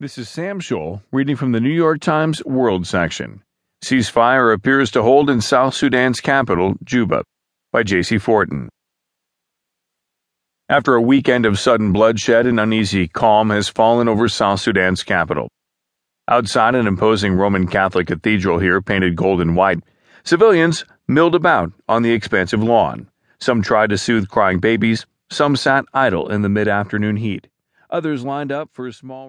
This is Sam Scholl reading from the New York Times World section. Ceasefire appears to hold in South Sudan's capital, Juba, by Jacey Fortin. After a weekend of sudden bloodshed, an uneasy calm has fallen over South Sudan's capital. Outside an imposing Roman Catholic cathedral here, painted gold and white, civilians milled about on the expansive lawn. Some tried to soothe crying babies, some sat idle in the mid afternoon heat, others lined up for a small